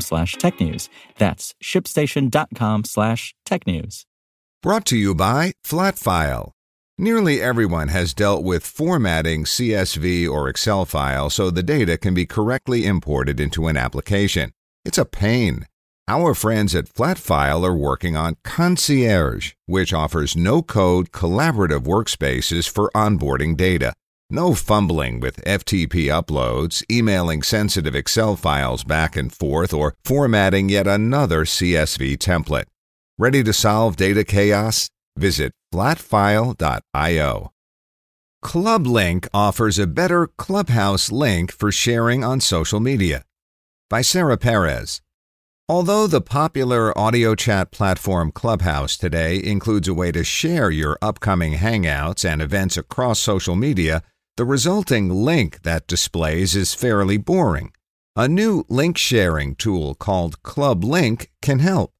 slash technews. That's shipstation.com slash tech news. Brought to you by Flatfile. Nearly everyone has dealt with formatting CSV or Excel files so the data can be correctly imported into an application. It's a pain. Our friends at Flatfile are working on Concierge, which offers no code collaborative workspaces for onboarding data. No fumbling with FTP uploads, emailing sensitive Excel files back and forth, or formatting yet another CSV template. Ready to solve data chaos? Visit flatfile.io. ClubLink offers a better Clubhouse link for sharing on social media. By Sarah Perez. Although the popular audio chat platform Clubhouse today includes a way to share your upcoming hangouts and events across social media, the resulting link that displays is fairly boring. A new link sharing tool called ClubLink can help.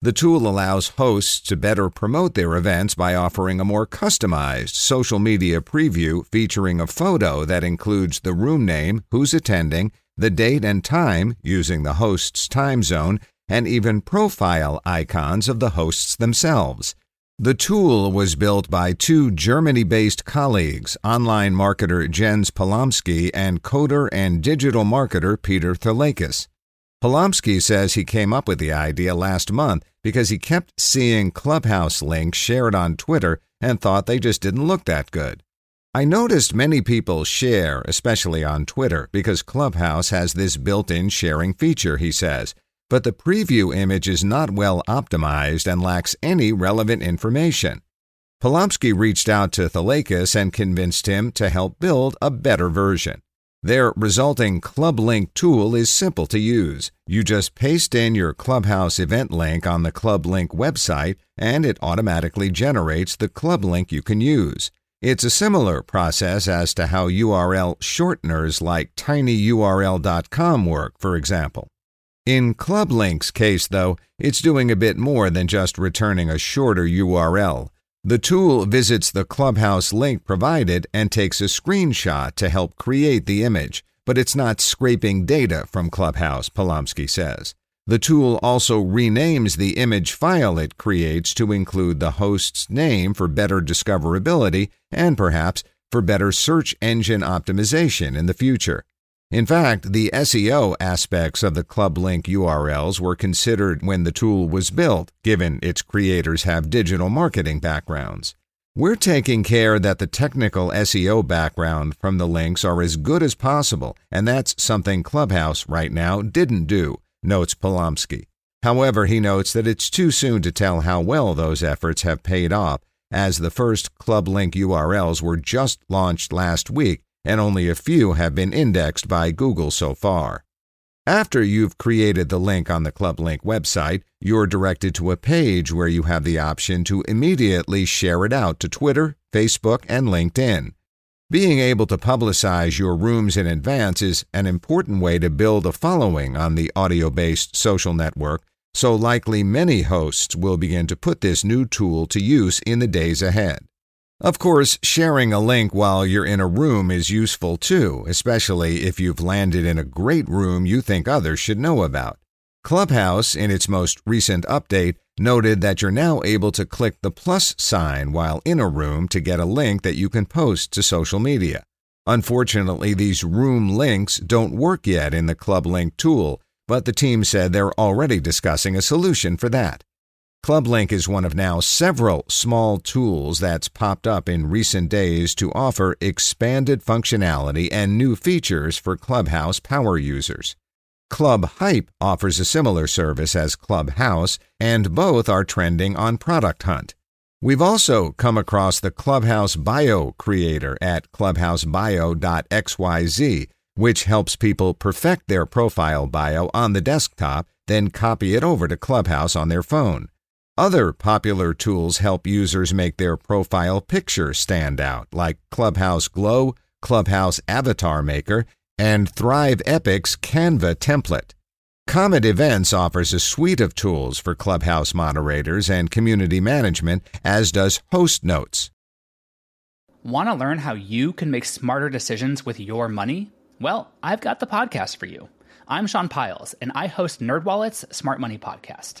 The tool allows hosts to better promote their events by offering a more customized social media preview featuring a photo that includes the room name, who's attending, the date and time using the host's time zone, and even profile icons of the hosts themselves. The tool was built by two Germany based colleagues, online marketer Jens Polomski and coder and digital marketer Peter Thalakis. Polomski says he came up with the idea last month because he kept seeing Clubhouse links shared on Twitter and thought they just didn't look that good. I noticed many people share, especially on Twitter, because Clubhouse has this built in sharing feature, he says, but the preview image is not well optimized and lacks any relevant information. Polomski reached out to Thalakis and convinced him to help build a better version. Their resulting ClubLink tool is simple to use. You just paste in your Clubhouse event link on the ClubLink website, and it automatically generates the ClubLink you can use. It's a similar process as to how URL shorteners like tinyurl.com work, for example. In ClubLink's case, though, it's doing a bit more than just returning a shorter URL. The tool visits the Clubhouse link provided and takes a screenshot to help create the image, but it's not scraping data from Clubhouse, Polomski says. The tool also renames the image file it creates to include the host's name for better discoverability and perhaps for better search engine optimization in the future. In fact, the SEO aspects of the ClubLink URLs were considered when the tool was built, given its creators have digital marketing backgrounds. We're taking care that the technical SEO background from the links are as good as possible, and that's something Clubhouse right now didn't do, notes Polomski. However, he notes that it's too soon to tell how well those efforts have paid off, as the first ClubLink URLs were just launched last week and only a few have been indexed by Google so far. After you've created the link on the ClubLink website, you're directed to a page where you have the option to immediately share it out to Twitter, Facebook, and LinkedIn. Being able to publicize your rooms in advance is an important way to build a following on the audio based social network, so likely many hosts will begin to put this new tool to use in the days ahead. Of course, sharing a link while you're in a room is useful too, especially if you've landed in a great room you think others should know about. Clubhouse, in its most recent update, noted that you're now able to click the plus sign while in a room to get a link that you can post to social media. Unfortunately, these room links don't work yet in the Club Link tool, but the team said they're already discussing a solution for that. ClubLink is one of now several small tools that's popped up in recent days to offer expanded functionality and new features for Clubhouse power users. Club Hype offers a similar service as Clubhouse, and both are trending on Product Hunt. We've also come across the Clubhouse Bio creator at clubhousebio.xyz, which helps people perfect their profile bio on the desktop, then copy it over to Clubhouse on their phone. Other popular tools help users make their profile picture stand out, like Clubhouse Glow, Clubhouse Avatar Maker, and Thrive Epic's Canva template. Comet Events offers a suite of tools for Clubhouse moderators and community management, as does Host Notes. Want to learn how you can make smarter decisions with your money? Well, I've got the podcast for you. I'm Sean Pyles, and I host NerdWallet's Smart Money Podcast.